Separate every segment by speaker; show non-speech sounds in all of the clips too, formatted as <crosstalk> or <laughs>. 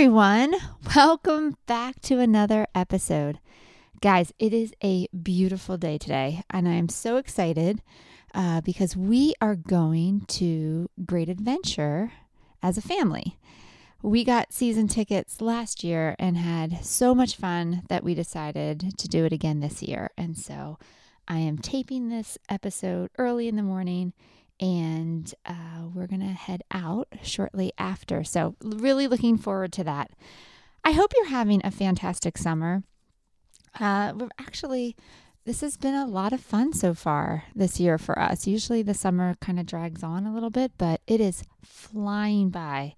Speaker 1: Everyone, <laughs> welcome back to another episode. Guys, it is a beautiful day today, and I am so excited uh, because we are going to Great Adventure as a family. We got season tickets last year and had so much fun that we decided to do it again this year. And so I am taping this episode early in the morning and uh, we're going to head out shortly after. So, really looking forward to that. I hope you're having a fantastic summer. Uh, we're actually, this has been a lot of fun so far this year for us. Usually the summer kind of drags on a little bit, but it is flying by.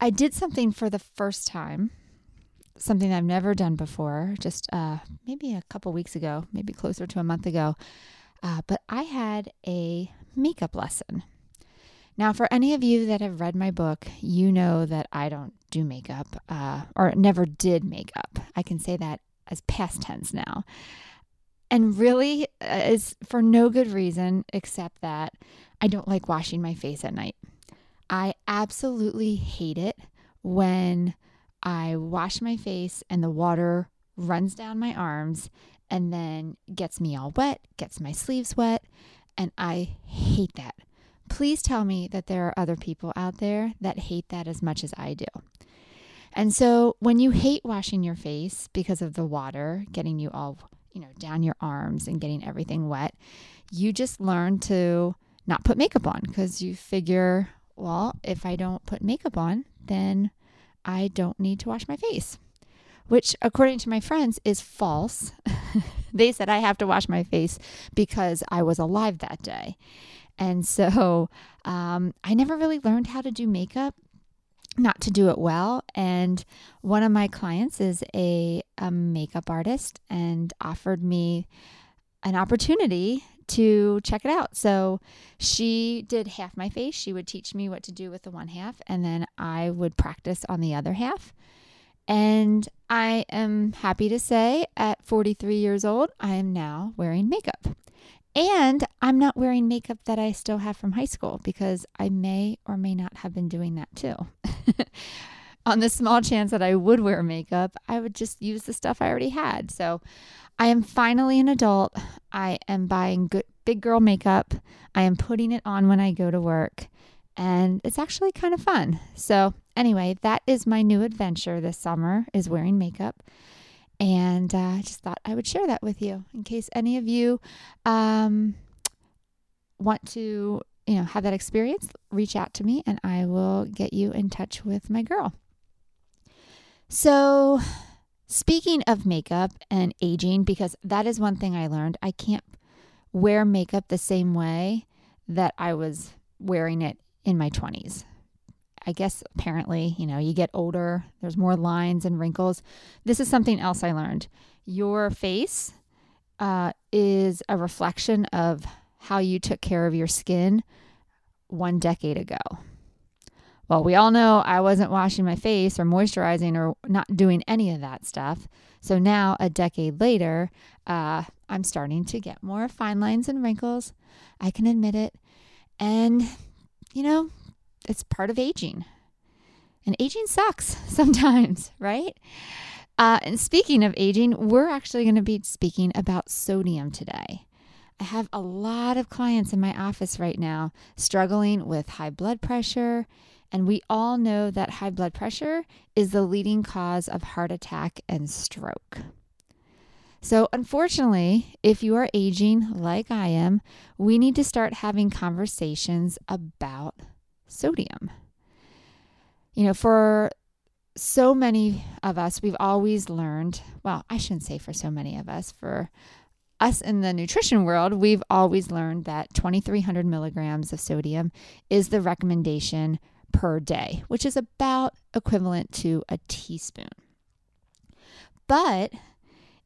Speaker 1: I did something for the first time, something I've never done before, just uh, maybe a couple weeks ago, maybe closer to a month ago. Uh, but I had a makeup lesson. Now, for any of you that have read my book, you know that I don't do makeup uh, or never did makeup. I can say that as past tense now. And really uh, is for no good reason except that I don't like washing my face at night. I absolutely hate it when I wash my face and the water runs down my arms and then gets me all wet, gets my sleeves wet, and I hate that. Please tell me that there are other people out there that hate that as much as I do. And so when you hate washing your face because of the water getting you all, you know, down your arms and getting everything wet, you just learn to not put makeup on because you figure, well, if I don't put makeup on, then I don't need to wash my face which, according to my friends, is false. <laughs> they said I have to wash my face because I was alive that day. And so um, I never really learned how to do makeup, not to do it well. And one of my clients is a, a makeup artist and offered me an opportunity to check it out. So she did half my face. She would teach me what to do with the one half, and then I would practice on the other half. And I am happy to say at 43 years old, I am now wearing makeup. And I'm not wearing makeup that I still have from high school because I may or may not have been doing that too. <laughs> On the small chance that I would wear makeup, I would just use the stuff I already had. So I am finally an adult. I am buying good big girl makeup. I am putting it on when I go to work and it's actually kind of fun. So, anyway, that is my new adventure this summer is wearing makeup. And uh, I just thought I would share that with you in case any of you um, want to, you know, have that experience. Reach out to me, and I will get you in touch with my girl. So, speaking of makeup and aging, because that is one thing I learned, I can't wear makeup the same way that I was wearing it in my 20s. I guess apparently, you know, you get older, there's more lines and wrinkles. This is something else I learned. Your face uh, is a reflection of how you took care of your skin one decade ago. Well, we all know I wasn't washing my face or moisturizing or not doing any of that stuff. So now, a decade later, uh, I'm starting to get more fine lines and wrinkles. I can admit it. And you know, it's part of aging. And aging sucks <laughs> sometimes, right? Uh, and speaking of aging, we're actually going to be speaking about sodium today. I have a lot of clients in my office right now struggling with high blood pressure. And we all know that high blood pressure is the leading cause of heart attack and stroke. So, unfortunately, if you are aging like I am, we need to start having conversations about sodium. You know, for so many of us, we've always learned, well, I shouldn't say for so many of us, for us in the nutrition world, we've always learned that 2,300 milligrams of sodium is the recommendation per day, which is about equivalent to a teaspoon. But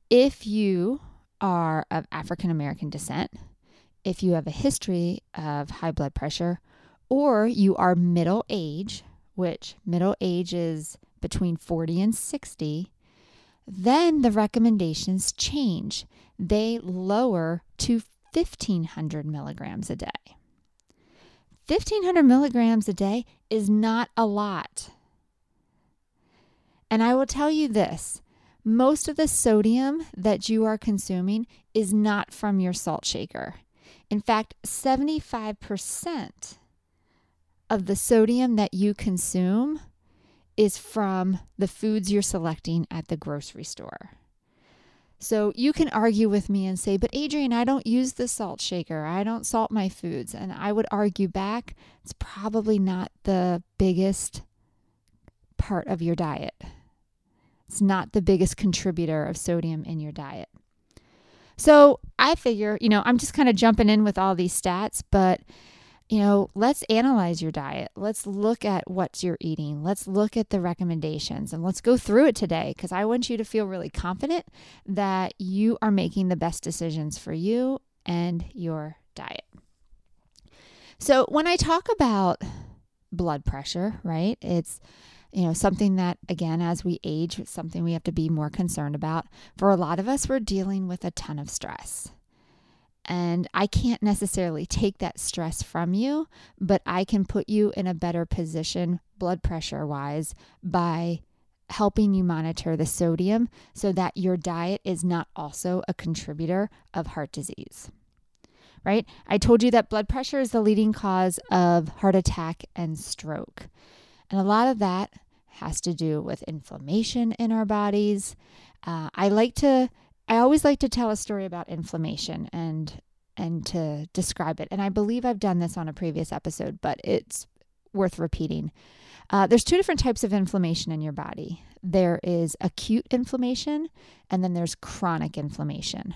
Speaker 1: if you are of African American descent, if you have a history of high blood pressure, or you are middle age, which middle age is between 40 and 60, then the recommendations change. They lower to 1500 milligrams a day. 1500 milligrams a day is not a lot. And I will tell you this most of the sodium that you are consuming is not from your salt shaker. In fact, 75% of the sodium that you consume is from the foods you're selecting at the grocery store. So you can argue with me and say, but Adrienne, I don't use the salt shaker. I don't salt my foods. And I would argue back, it's probably not the biggest part of your diet. It's not the biggest contributor of sodium in your diet. So I figure, you know, I'm just kind of jumping in with all these stats, but, you know, let's analyze your diet. Let's look at what you're eating. Let's look at the recommendations and let's go through it today because I want you to feel really confident that you are making the best decisions for you and your diet. So when I talk about blood pressure, right, it's you know, something that, again, as we age, it's something we have to be more concerned about. For a lot of us, we're dealing with a ton of stress. And I can't necessarily take that stress from you, but I can put you in a better position, blood pressure wise, by helping you monitor the sodium so that your diet is not also a contributor of heart disease. Right? I told you that blood pressure is the leading cause of heart attack and stroke. And a lot of that has to do with inflammation in our bodies. Uh, I like to, I always like to tell a story about inflammation and and to describe it. And I believe I've done this on a previous episode, but it's worth repeating. Uh, there's two different types of inflammation in your body. There is acute inflammation, and then there's chronic inflammation.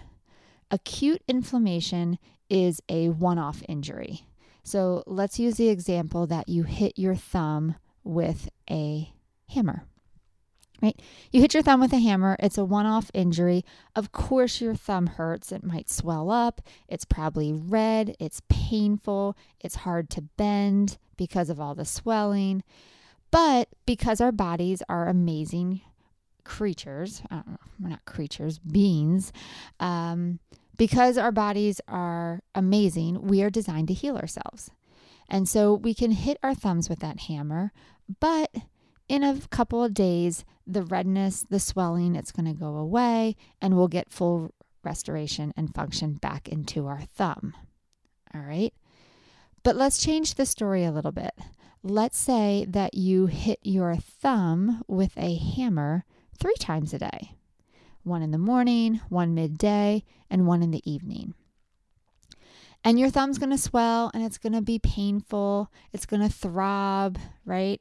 Speaker 1: Acute inflammation is a one off injury. So let's use the example that you hit your thumb with a hammer. Right? You hit your thumb with a hammer, it's a one off injury. Of course, your thumb hurts. It might swell up. It's probably red. It's painful. It's hard to bend because of all the swelling. But because our bodies are amazing creatures, uh, we're not creatures, beings, um, because our bodies are amazing, we are designed to heal ourselves. And so we can hit our thumbs with that hammer, but in a couple of days, the redness, the swelling, it's going to go away and we'll get full restoration and function back into our thumb. All right. But let's change the story a little bit. Let's say that you hit your thumb with a hammer three times a day one in the morning, one midday, and one in the evening. And your thumb's going to swell and it's going to be painful. It's going to throb, right?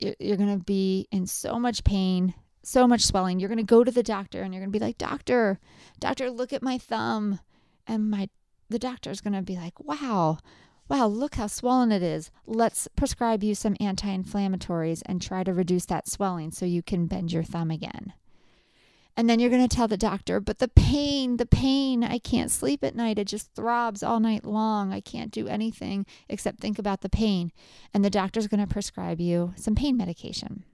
Speaker 1: You're going to be in so much pain, so much swelling. You're going to go to the doctor and you're going to be like, "Doctor, doctor, look at my thumb." And my the doctor's going to be like, "Wow. Wow, look how swollen it is. Let's prescribe you some anti-inflammatories and try to reduce that swelling so you can bend your thumb again." And then you're going to tell the doctor, but the pain, the pain, I can't sleep at night. It just throbs all night long. I can't do anything except think about the pain. And the doctor's going to prescribe you some pain medication.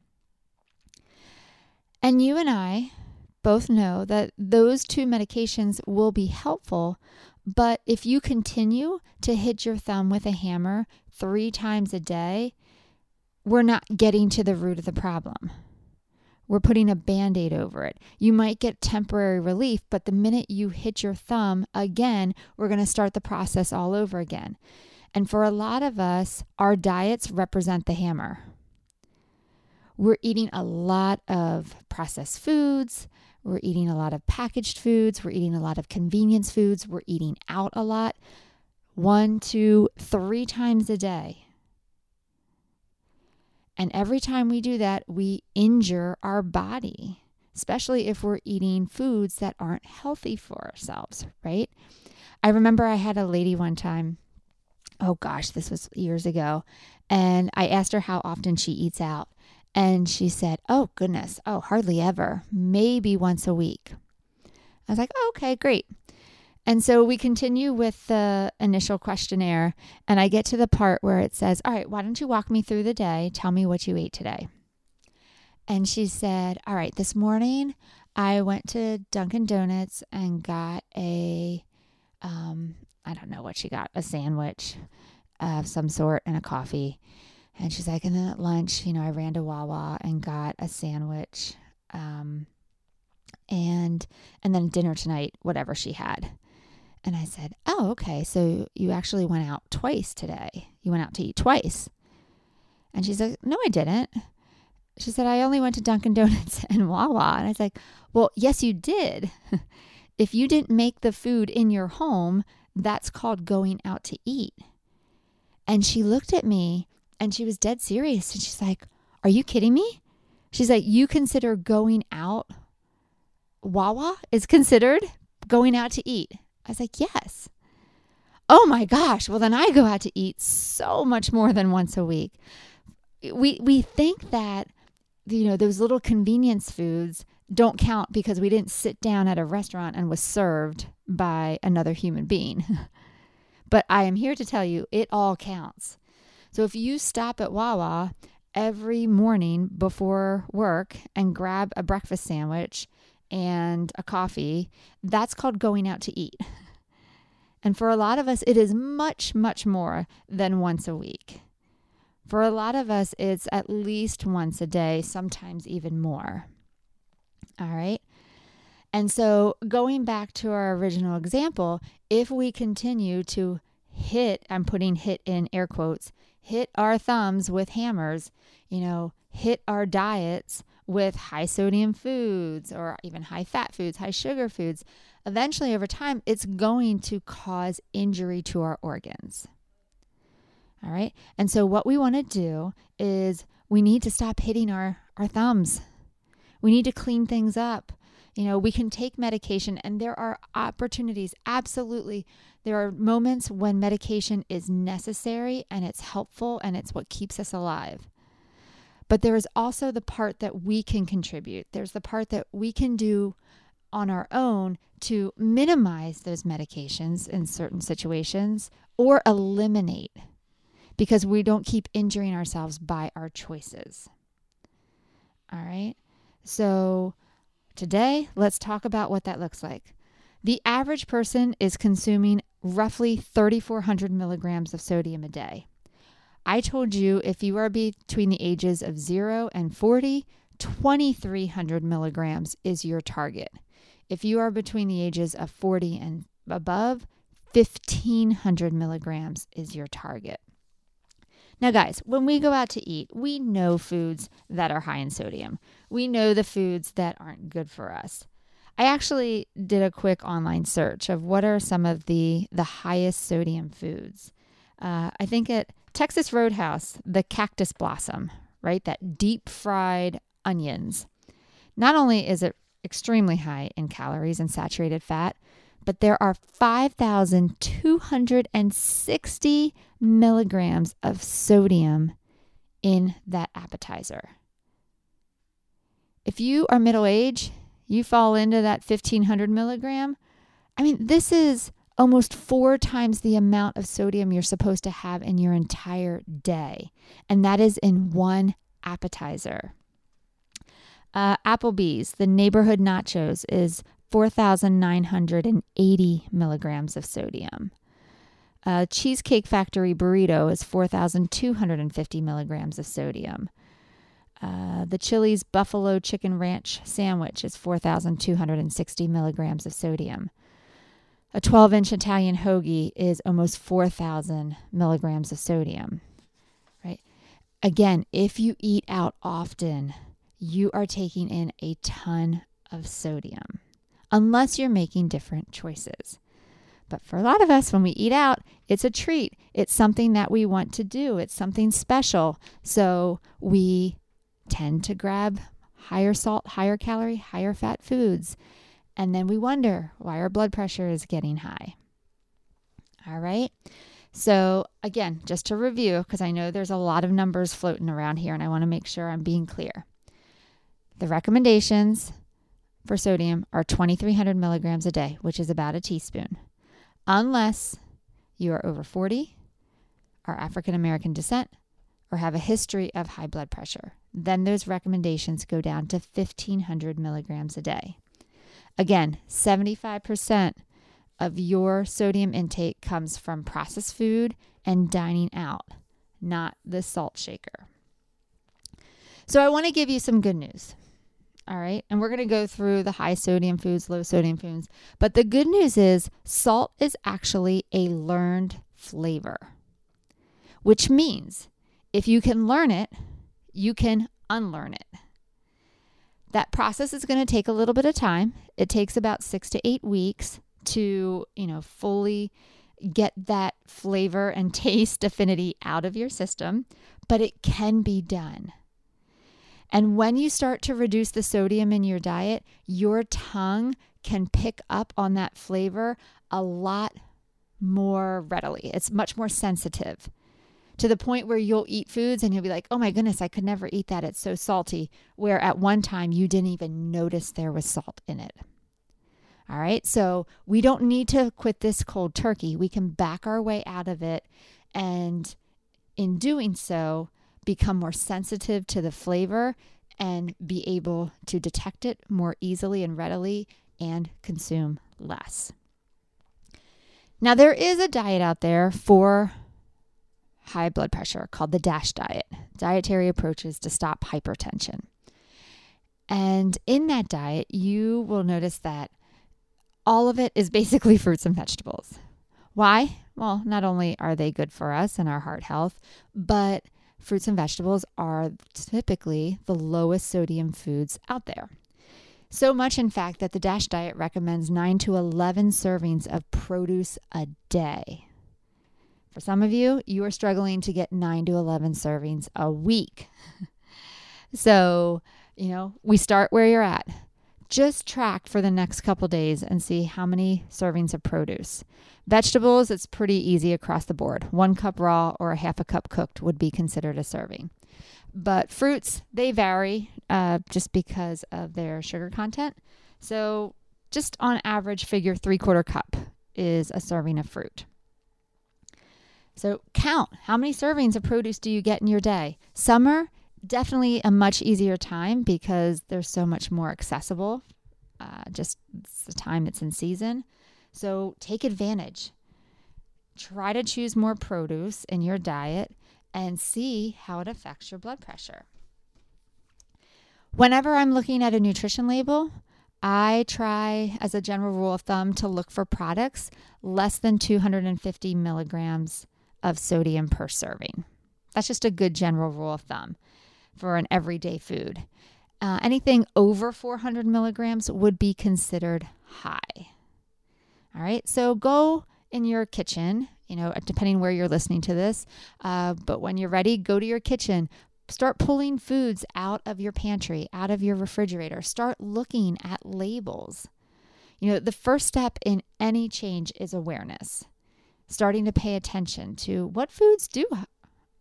Speaker 1: And you and I both know that those two medications will be helpful. But if you continue to hit your thumb with a hammer three times a day, we're not getting to the root of the problem. We're putting a band aid over it. You might get temporary relief, but the minute you hit your thumb again, we're going to start the process all over again. And for a lot of us, our diets represent the hammer. We're eating a lot of processed foods. We're eating a lot of packaged foods. We're eating a lot of convenience foods. We're eating out a lot, one, two, three times a day. And every time we do that, we injure our body, especially if we're eating foods that aren't healthy for ourselves, right? I remember I had a lady one time, oh gosh, this was years ago, And I asked her how often she eats out. And she said, Oh, goodness. Oh, hardly ever. Maybe once a week. I was like, oh, Okay, great. And so we continue with the initial questionnaire. And I get to the part where it says, All right, why don't you walk me through the day? Tell me what you ate today. And she said, All right, this morning I went to Dunkin' Donuts and got a, um, I don't know what she got, a sandwich of some sort and a coffee. And she's like, and then at lunch, you know, I ran to Wawa and got a sandwich. Um, and and then dinner tonight, whatever she had. And I said, Oh, okay. So you actually went out twice today. You went out to eat twice. And she's like, No, I didn't. She said, I only went to Dunkin' Donuts <laughs> and Wawa. And I was like, Well, yes, you did. <laughs> if you didn't make the food in your home, that's called going out to eat. And she looked at me and she was dead serious. And she's like, Are you kidding me? She's like, You consider going out, Wawa is considered going out to eat. I was like, Yes. Oh my gosh. Well, then I go out to eat so much more than once a week. We, we think that, you know, those little convenience foods don't count because we didn't sit down at a restaurant and was served by another human being. <laughs> but I am here to tell you it all counts. So if you stop at Wawa every morning before work and grab a breakfast sandwich and a coffee, that's called going out to eat. And for a lot of us, it is much, much more than once a week. For a lot of us, it's at least once a day, sometimes even more. All right. And so, going back to our original example, if we continue to hit, I'm putting hit in air quotes, hit our thumbs with hammers, you know, hit our diets with high sodium foods or even high fat foods, high sugar foods, eventually over time, it's going to cause injury to our organs. All right. And so, what we want to do is we need to stop hitting our, our thumbs. We need to clean things up. You know, we can take medication, and there are opportunities. Absolutely. There are moments when medication is necessary and it's helpful and it's what keeps us alive. But there is also the part that we can contribute. There's the part that we can do on our own to minimize those medications in certain situations or eliminate because we don't keep injuring ourselves by our choices. All right. So today, let's talk about what that looks like. The average person is consuming roughly 3,400 milligrams of sodium a day. I told you if you are between the ages of 0 and 40, 2,300 milligrams is your target. If you are between the ages of 40 and above, 1,500 milligrams is your target. Now, guys, when we go out to eat, we know foods that are high in sodium. We know the foods that aren't good for us. I actually did a quick online search of what are some of the the highest sodium foods. Uh, I think at Texas Roadhouse, the cactus blossom, right? That deep fried onions. Not only is it extremely high in calories and saturated fat, but there are 5,260 milligrams of sodium in that appetizer. If you are middle age, you fall into that 1,500 milligram. I mean, this is almost four times the amount of sodium you're supposed to have in your entire day. And that is in one appetizer. Uh, Applebee's, the neighborhood nachos, is 4,980 milligrams of sodium. Uh, Cheesecake Factory burrito is 4,250 milligrams of sodium. Uh, the Chili's Buffalo Chicken Ranch sandwich is 4,260 milligrams of sodium. A 12 inch Italian hoagie is almost 4,000 milligrams of sodium, right? Again, if you eat out often, you are taking in a ton of sodium, unless you're making different choices. But for a lot of us, when we eat out, it's a treat. It's something that we want to do, it's something special. So we tend to grab higher salt, higher calorie, higher fat foods. And then we wonder why our blood pressure is getting high. All right. So, again, just to review, because I know there's a lot of numbers floating around here and I want to make sure I'm being clear. The recommendations for sodium are 2,300 milligrams a day, which is about a teaspoon, unless you are over 40, are African American descent, or have a history of high blood pressure. Then those recommendations go down to 1,500 milligrams a day. Again, 75% of your sodium intake comes from processed food and dining out, not the salt shaker. So, I want to give you some good news. All right. And we're going to go through the high sodium foods, low sodium foods. But the good news is salt is actually a learned flavor, which means if you can learn it, you can unlearn it. That process is going to take a little bit of time. It takes about six to eight weeks to, you know, fully get that flavor and <laughs> taste affinity out of your system, but it can be done. And when you start to reduce the sodium in your diet, your tongue can pick up on that flavor a lot more readily. It's much more sensitive to the point where you'll eat foods and you'll be like, oh my goodness, I could never eat that. It's so salty. Where at one time you didn't even notice there was salt in it. All right. So we don't need to quit this cold turkey. We can back our way out of it. And in doing so, become more sensitive to the flavor and be able to detect it more easily and readily and consume less. Now, there is a diet out there for high blood pressure called the DASH diet dietary approaches to stop hypertension. And in that diet, you will notice that all of it is basically <laughs> fruits and vegetables. Why? Well, not only are they good for us and our heart health, but fruits and vegetables are typically the lowest sodium foods out there. So much, in fact, that the DASH diet recommends 9 to 11 servings of produce a day. For some of you, you are struggling to get 9 to 11 servings a week. <laughs> so, you know, we start where you're at. Just track for the next couple days and see how many servings of produce. Vegetables, it's pretty easy across the board. One cup raw or a half a cup cooked would be considered a serving. But fruits, they vary uh, just because of their sugar content. So, just on average, figure three quarter cup is a serving of fruit. So, count how many servings of produce do you get in your day? Summer, definitely a much easier time because they're so much more accessible. Uh, just the time it's in season. So take advantage. Try to choose more produce in your diet and see how it affects your blood pressure. Whenever I'm looking at a nutrition label, I try, as a general rule of thumb, to look for products less than 250 milligrams of sodium per serving. That's just a good general rule of thumb for an everyday food. Uh, anything over 400 milligrams would be considered high. All right, so go in your kitchen, you know, depending where you're listening to this, uh, but when you're ready, go to your kitchen. Start pulling foods out of your pantry, out of your refrigerator. Start looking at labels. You know, the first step in any change is awareness. Starting to pay attention to what foods do,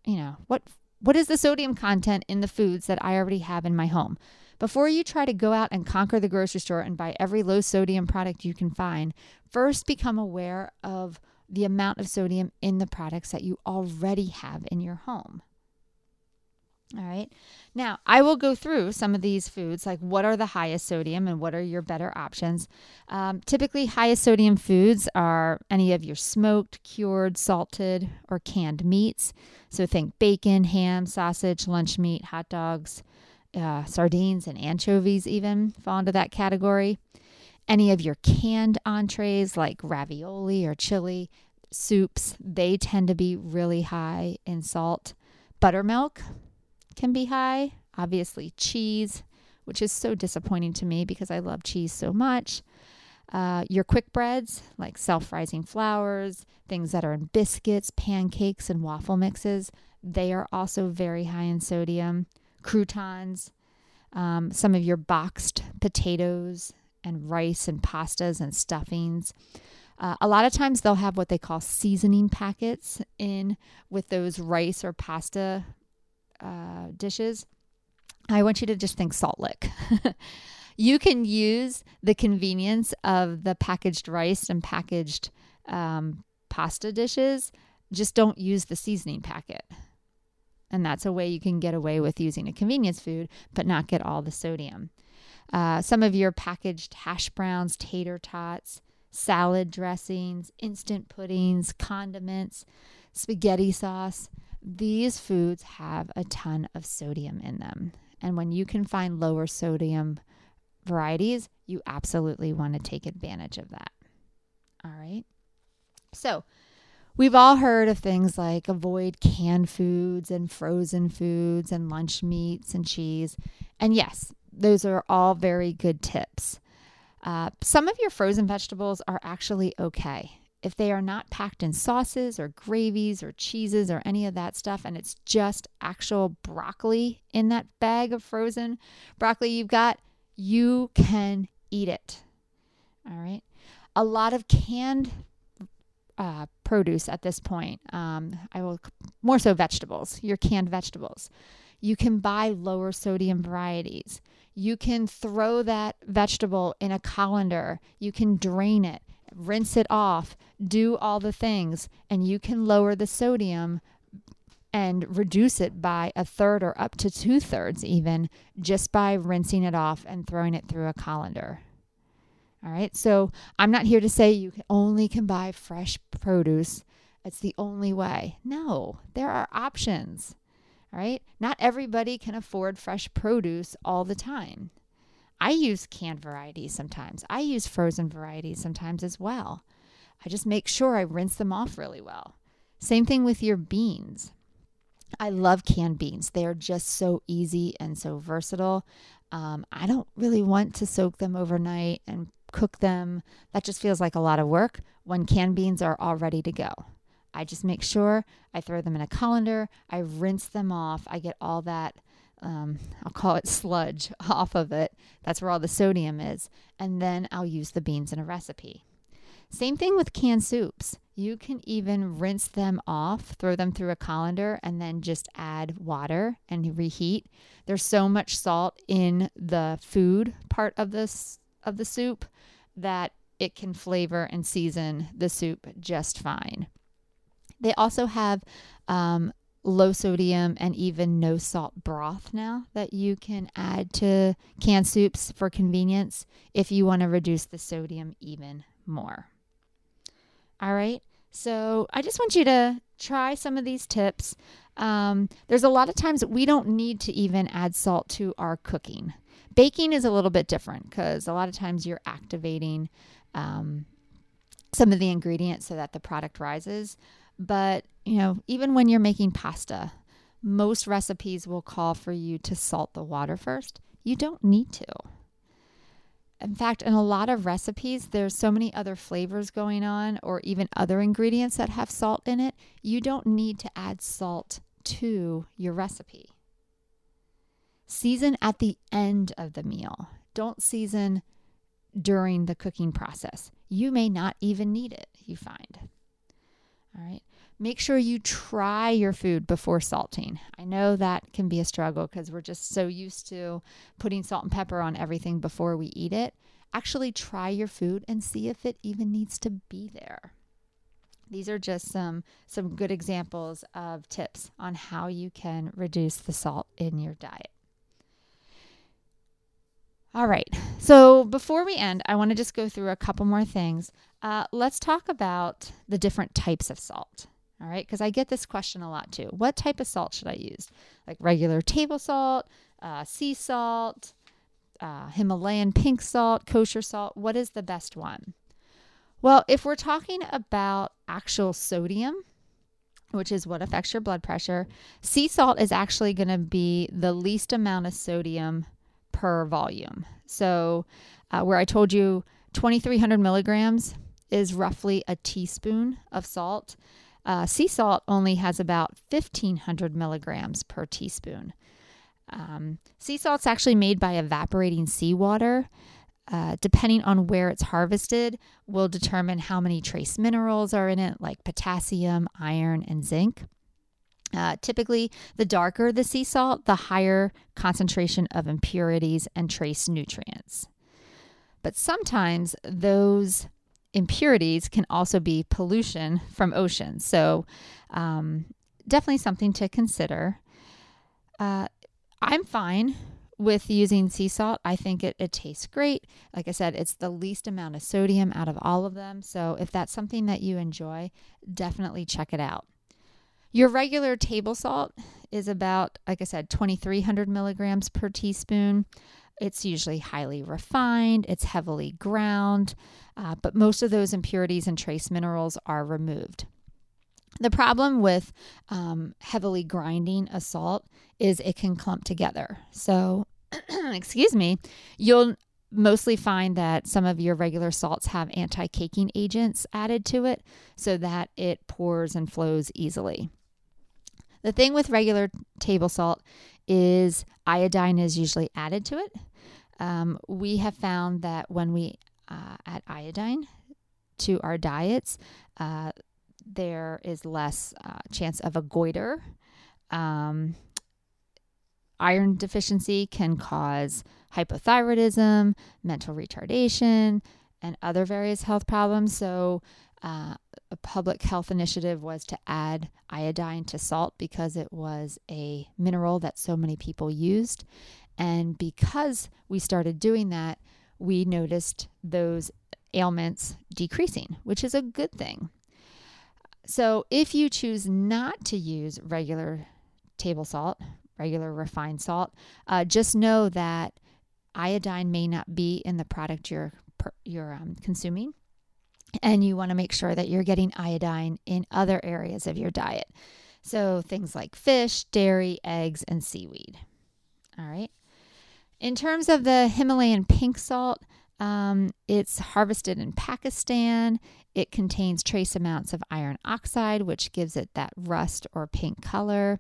Speaker 1: you know, what what is the sodium content in the foods that I already have in my home? Before you try to go out and conquer the grocery store and buy every low sodium product you can find, first become aware of the amount of sodium in the products that you already have in your home. All right. Now, I will go through some of these foods, like what are the highest sodium and what are your better options. Um, typically, highest sodium foods are any of your smoked, cured, salted, or canned meats. So think bacon, ham, sausage, lunch meat, hot dogs, uh, sardines, and anchovies, even fall into that category. Any of your canned entrees, like ravioli or chili, soups, they tend to be really high in salt. Buttermilk, can be high. Obviously, cheese, which is so disappointing to me because I love cheese so much. Uh, your quick breads, like self rising flours, things that are in biscuits, pancakes, and waffle mixes, they are also very high in sodium. Croutons, um, some of your boxed potatoes and rice and pastas and stuffings. Uh, a lot of times they'll have what they call seasoning packets in with those rice or pasta uh, dishes. I want you to just think salt lick. <laughs> you can use the convenience of the packaged rice and packaged um, pasta dishes. Just don't use the seasoning packet. And that's a way you can get away with using a convenience food, but not get all the sodium. Uh, some of your packaged hash browns, tater tots, salad dressings, instant puddings, condiments, spaghetti sauce. These foods have a ton of sodium in them. And when you can find lower sodium varieties, you absolutely want to take advantage of that. All right. So, we've all heard of things like avoid canned foods and frozen foods and lunch meats and cheese. And yes, those are all very good tips. Uh, some of your frozen vegetables are actually okay. If they are not packed in sauces or gravies or cheeses or any of that stuff, and it's just actual broccoli in that bag of frozen broccoli you've got, you can eat it. All right. A lot of canned uh, produce at this point, um, I will more so vegetables, your canned vegetables. You can buy lower sodium varieties. You can throw that vegetable in a colander. You can drain it, rinse it off, do all the things, and you can lower the sodium and reduce it by a third or up to two thirds, even just by rinsing it off and throwing it through a colander. All right, so I'm not here to say you only can buy fresh produce. It's the only way. No, there are options All right, Not everybody can afford fresh produce all the time. I use canned varieties sometimes. I use frozen varieties sometimes as well. I just make sure I rinse them off really well. Same thing with your beans. I love canned beans. They are just so easy and so versatile. Um, I don't really want to soak them overnight and cook them. That just feels like a lot of work when canned beans are all ready to go. I just make sure I throw them in a colander, I rinse them off, I get all that, um, I'll call it sludge <laughs> off of it. That's where all the sodium is. And then I'll use the beans in a recipe. Same thing with canned soups. You can even rinse them off, throw them through a colander, and then just add water and reheat. There's so much salt in the food part of this of the soup that it can flavor and season the soup just fine. They also have um, low sodium and even no salt broth now that you can add to canned soups for convenience if you want to reduce the sodium even more. All right. So I just want you to try some of these tips. Um, there's a lot of times we don't need to even add salt to our cooking. Baking is a little bit different because a lot of times you're activating um, some of the ingredients so that the product rises. But, you know, even when you're making pasta, most recipes will call for you to salt the water first. You don't need to. In fact, in a lot of recipes, there's so many other flavors going on, or even other ingredients that have salt in it. You don't need to add salt to your recipe. Season at the end of the meal. Don't season during the cooking process. You may not even need it, you find. All right. Make sure you try your food before salting. I know that can be a struggle because we're just so used to putting salt and pepper on everything before we eat it. Actually, try your food and see if it even needs to be there. These are just some some good examples of tips on how you can reduce the salt in your diet. All right. So before we end, I want to just go through a couple more things. Uh, let's talk about the different types of salt. All right, because I get this question a lot too. What type of salt should I use? Like regular table salt, uh, sea salt, uh, Himalayan pink salt, kosher salt. What is the best one? Well, if we're talking about actual sodium, which is what affects your blood pressure, sea salt is actually going to be the least amount of sodium per volume. So, uh, where I told you 2,300 milligrams, is roughly a teaspoon of salt. Uh, sea salt only has about 1,500 milligrams per teaspoon. Um, sea salt's actually made by evaporating seawater. uh, depending on where it's harvested, will determine how many trace minerals are in it, like potassium, iron, and zinc. Uh, typically, the darker the sea salt, the higher concentration of impurities and trace nutrients. But sometimes those impurities can also be pollution from oceans. So, um, definitely something to consider. Uh, I'm fine with using sea salt. I think it, it tastes great. Like I said, it's the least amount of sodium out of all of them. So if that's something that you enjoy, definitely check it out. Your regular table salt is about, like I said, 2,300 milligrams per teaspoon. It's usually highly refined, it's heavily ground, uh, but most of those impurities and trace minerals are removed. The problem with um, heavily grinding a salt is it can clump together. So, <clears throat> excuse me, you'll mostly find that some of your regular salts have anti caking agents added to it so that it pours and flows easily. The thing with regular table salt is iodine is usually added to it. Um, we have found that when we uh, add iodine to our diets, uh, there is less uh, chance of a goiter. Um, iron deficiency can cause hypothyroidism, mental retardation, and other various health problems. So, uh, a public health initiative was to add iodine to salt because it was a mineral that so many people used. And because we started doing that, we noticed those ailments decreasing, which is a good thing. So, if you choose not to use regular table salt, regular refined salt, uh, just know that iodine may not be in the product you're you're um, consuming, and you want to make sure that you're getting iodine in other areas of your diet. So things like fish, dairy, eggs, and seaweed. All right. In terms of the Himalayan pink salt, um, it's harvested in Pakistan. It contains trace amounts of iron oxide, which gives it that rust or pink color.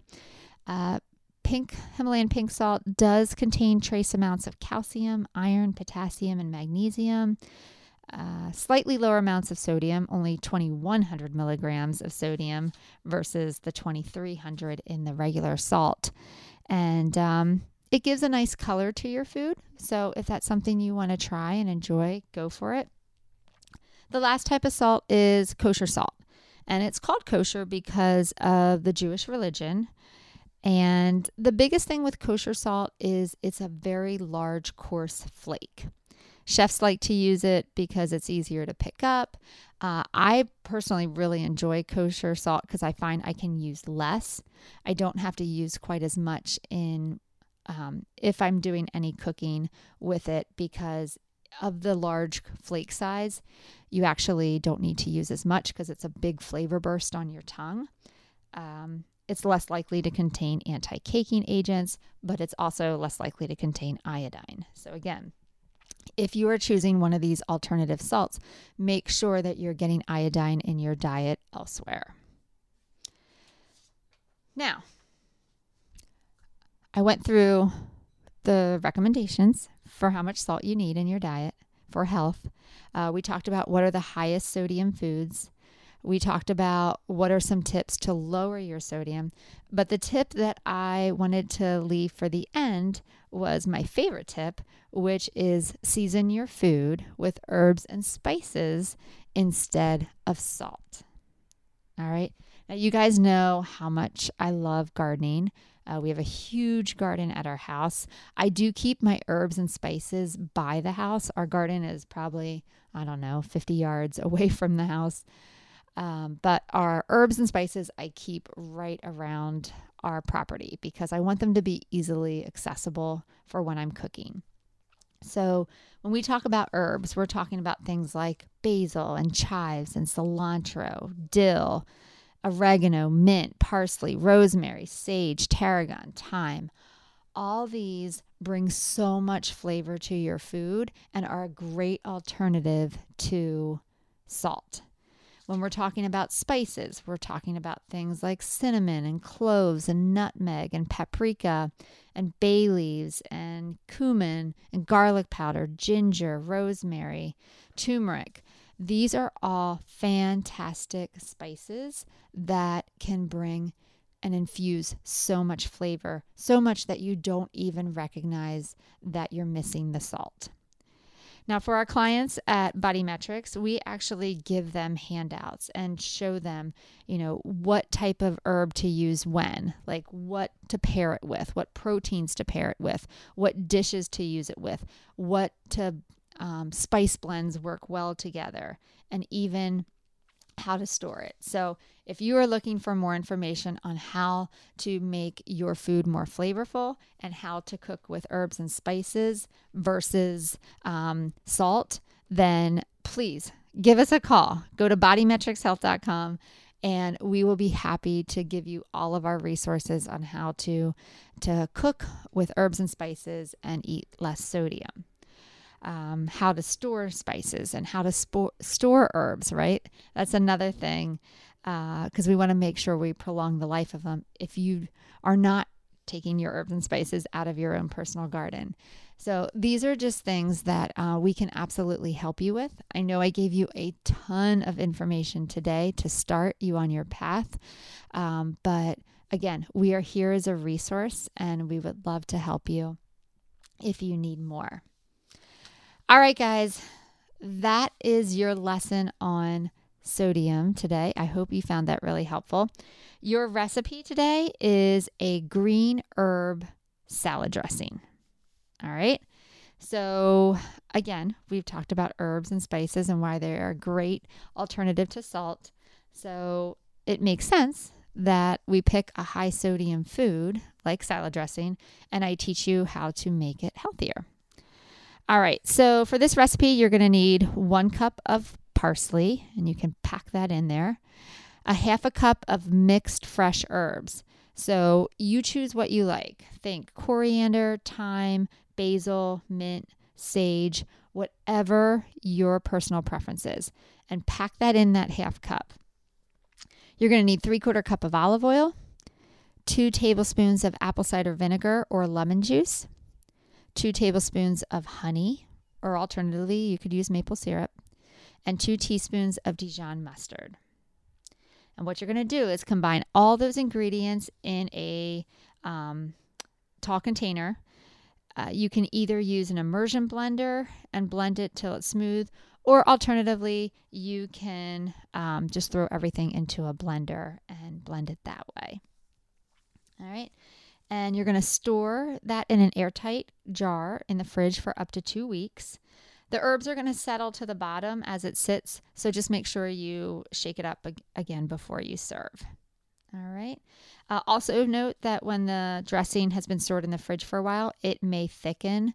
Speaker 1: Uh, pink Himalayan pink salt does contain trace amounts of calcium, iron, potassium, and magnesium. Uh, slightly lower amounts of sodium, only 2100 milligrams of sodium versus the 2300 in the regular salt. And um, it gives a nice color to your food. So if that's something you want to try and enjoy, go for it. The last type of salt is kosher salt. And it's called kosher because of the Jewish religion. And the biggest thing with kosher salt is it's a very large, coarse flake. Chefs like to use it because it's easier to pick up. Uh, I personally really enjoy kosher salt because I find I can use less. I don't have to use quite as much in um, if I'm doing any cooking with it because of the large flake size, you actually don't need to use as much because it's a big flavor burst on your tongue. Um, it's less likely to contain anti caking agents, but it's also less likely to contain iodine. So, again, if you are choosing one of these alternative salts, make sure that you're getting iodine in your diet elsewhere. Now, I went through the recommendations for how much salt you need in your diet for health. Uh, we talked about what are the highest sodium foods. We talked about what are some tips to lower your sodium. But the tip that I wanted to leave for the end was my favorite tip, which is season your food with herbs and spices instead of salt. All right. Now, you guys know how much I love gardening. Uh, we have a huge garden at our house. I do keep my herbs and spices by the house. Our garden is probably, I don't know, 50 yards <laughs> away from the house. Um, but our herbs and spices I keep right around our property because I want them to be easily accessible for when I'm cooking. So, when we talk about herbs, we're talking about things like basil and chives and cilantro, dill, oregano, mint, parsley, rosemary, sage, tarragon, thyme. All these bring so much flavor to your food and are a great alternative to salt. When we're talking about spices, we're talking about things like cinnamon and cloves and nutmeg and paprika and bay leaves and cumin and garlic powder, ginger, rosemary, turmeric. These are all fantastic spices that can bring and infuse so much flavor, so much that you don't even recognize that you're missing the salt. Now, for our clients at Body Metrics, we actually give them handouts and show them, you know, what type of herb to use when, like what to pair it with, what proteins to pair it with, what dishes to use it with, what to um, spice blends work well together, and even how to store it. So, if you are looking for more information on how to make your food more flavorful and how to cook with herbs and spices versus um, salt, then please give us a call. Go to bodymetricshealth.com and we will be happy to give you all of our resources on how to to cook with herbs and spices and eat less sodium um, how to store spices and how to spo- store herbs, right? That's another thing because uh, we want to make sure we prolong the life of them if you are not taking your herbs and spices out of your own personal garden. So, these are just things that uh, we can absolutely help you with. I know I gave you a ton of information today to start you on your path, um, but again, we are here as a resource and we would love to help you if you need more. All right, guys, that is your lesson on sodium today. I hope you found that really helpful. Your recipe today is a green herb salad dressing. All right. So, again, we've talked about herbs and spices and why they are a great alternative to salt. So, it makes sense that we pick a high sodium food like salad dressing and I teach you how to make it healthier. All right, so for this recipe, you're going to need one cup of parsley, and you can pack that in there, a half a cup of mixed fresh herbs. So you choose what you like. Think coriander, thyme, basil, mint, sage, whatever your personal preference is, and pack that in that half cup. You're going to need three quarter cup of olive oil, two tablespoons of apple cider vinegar or lemon juice, two tablespoons of honey, or alternatively, you could use maple syrup, and two teaspoons of Dijon mustard. And what you're going to do is combine all those ingredients in a um, tall container. Uh, you can either use an immersion blender and blend it till it's smooth, or alternatively, you can um, just throw everything into a blender and blend it that way. All right and you're going to store that in an airtight jar in the fridge for up to two weeks. The herbs are going to settle to the bottom as it sits, so just make sure you shake it up again before you serve. All right. Uh, also, note that when the dressing has been stored in the fridge for a while, it may thicken.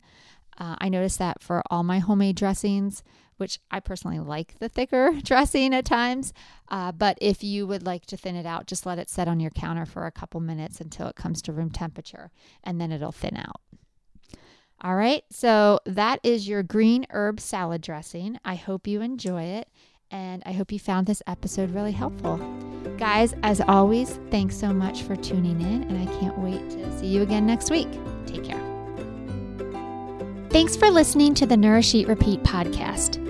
Speaker 1: Uh, I noticed that for all my homemade dressings, which I personally like the thicker <laughs> dressing at times. Uh, but if you would like to thin it out, just let it set on your counter for a couple minutes until it comes to room temperature, and then it'll thin out. All right, so that is your green herb salad dressing. I hope you enjoy it, and I hope you found this episode really helpful. Guys, as always, thanks so much for tuning in, and I can't wait to see you again next week. Take care.
Speaker 2: Thanks for listening to the Nourish Eat Repeat podcast.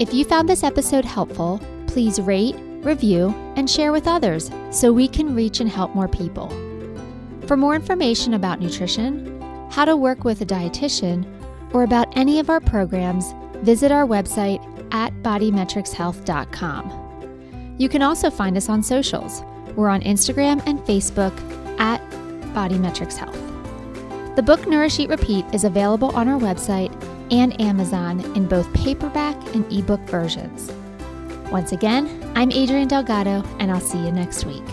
Speaker 2: If you found this episode helpful, please rate, review, and share with others so we can reach and help more people. For more information about nutrition, how to work with a dietitian, or about any of our programs, visit our website at bodymetricshealth.com. You can also find us on socials. We're on Instagram and Facebook at Bodymetrics Health. The book Nourish Eat Repeat is available on our website and Amazon in both paperback and ebook versions. Once again, I'm Adrienne Delgado, and I'll see you next week.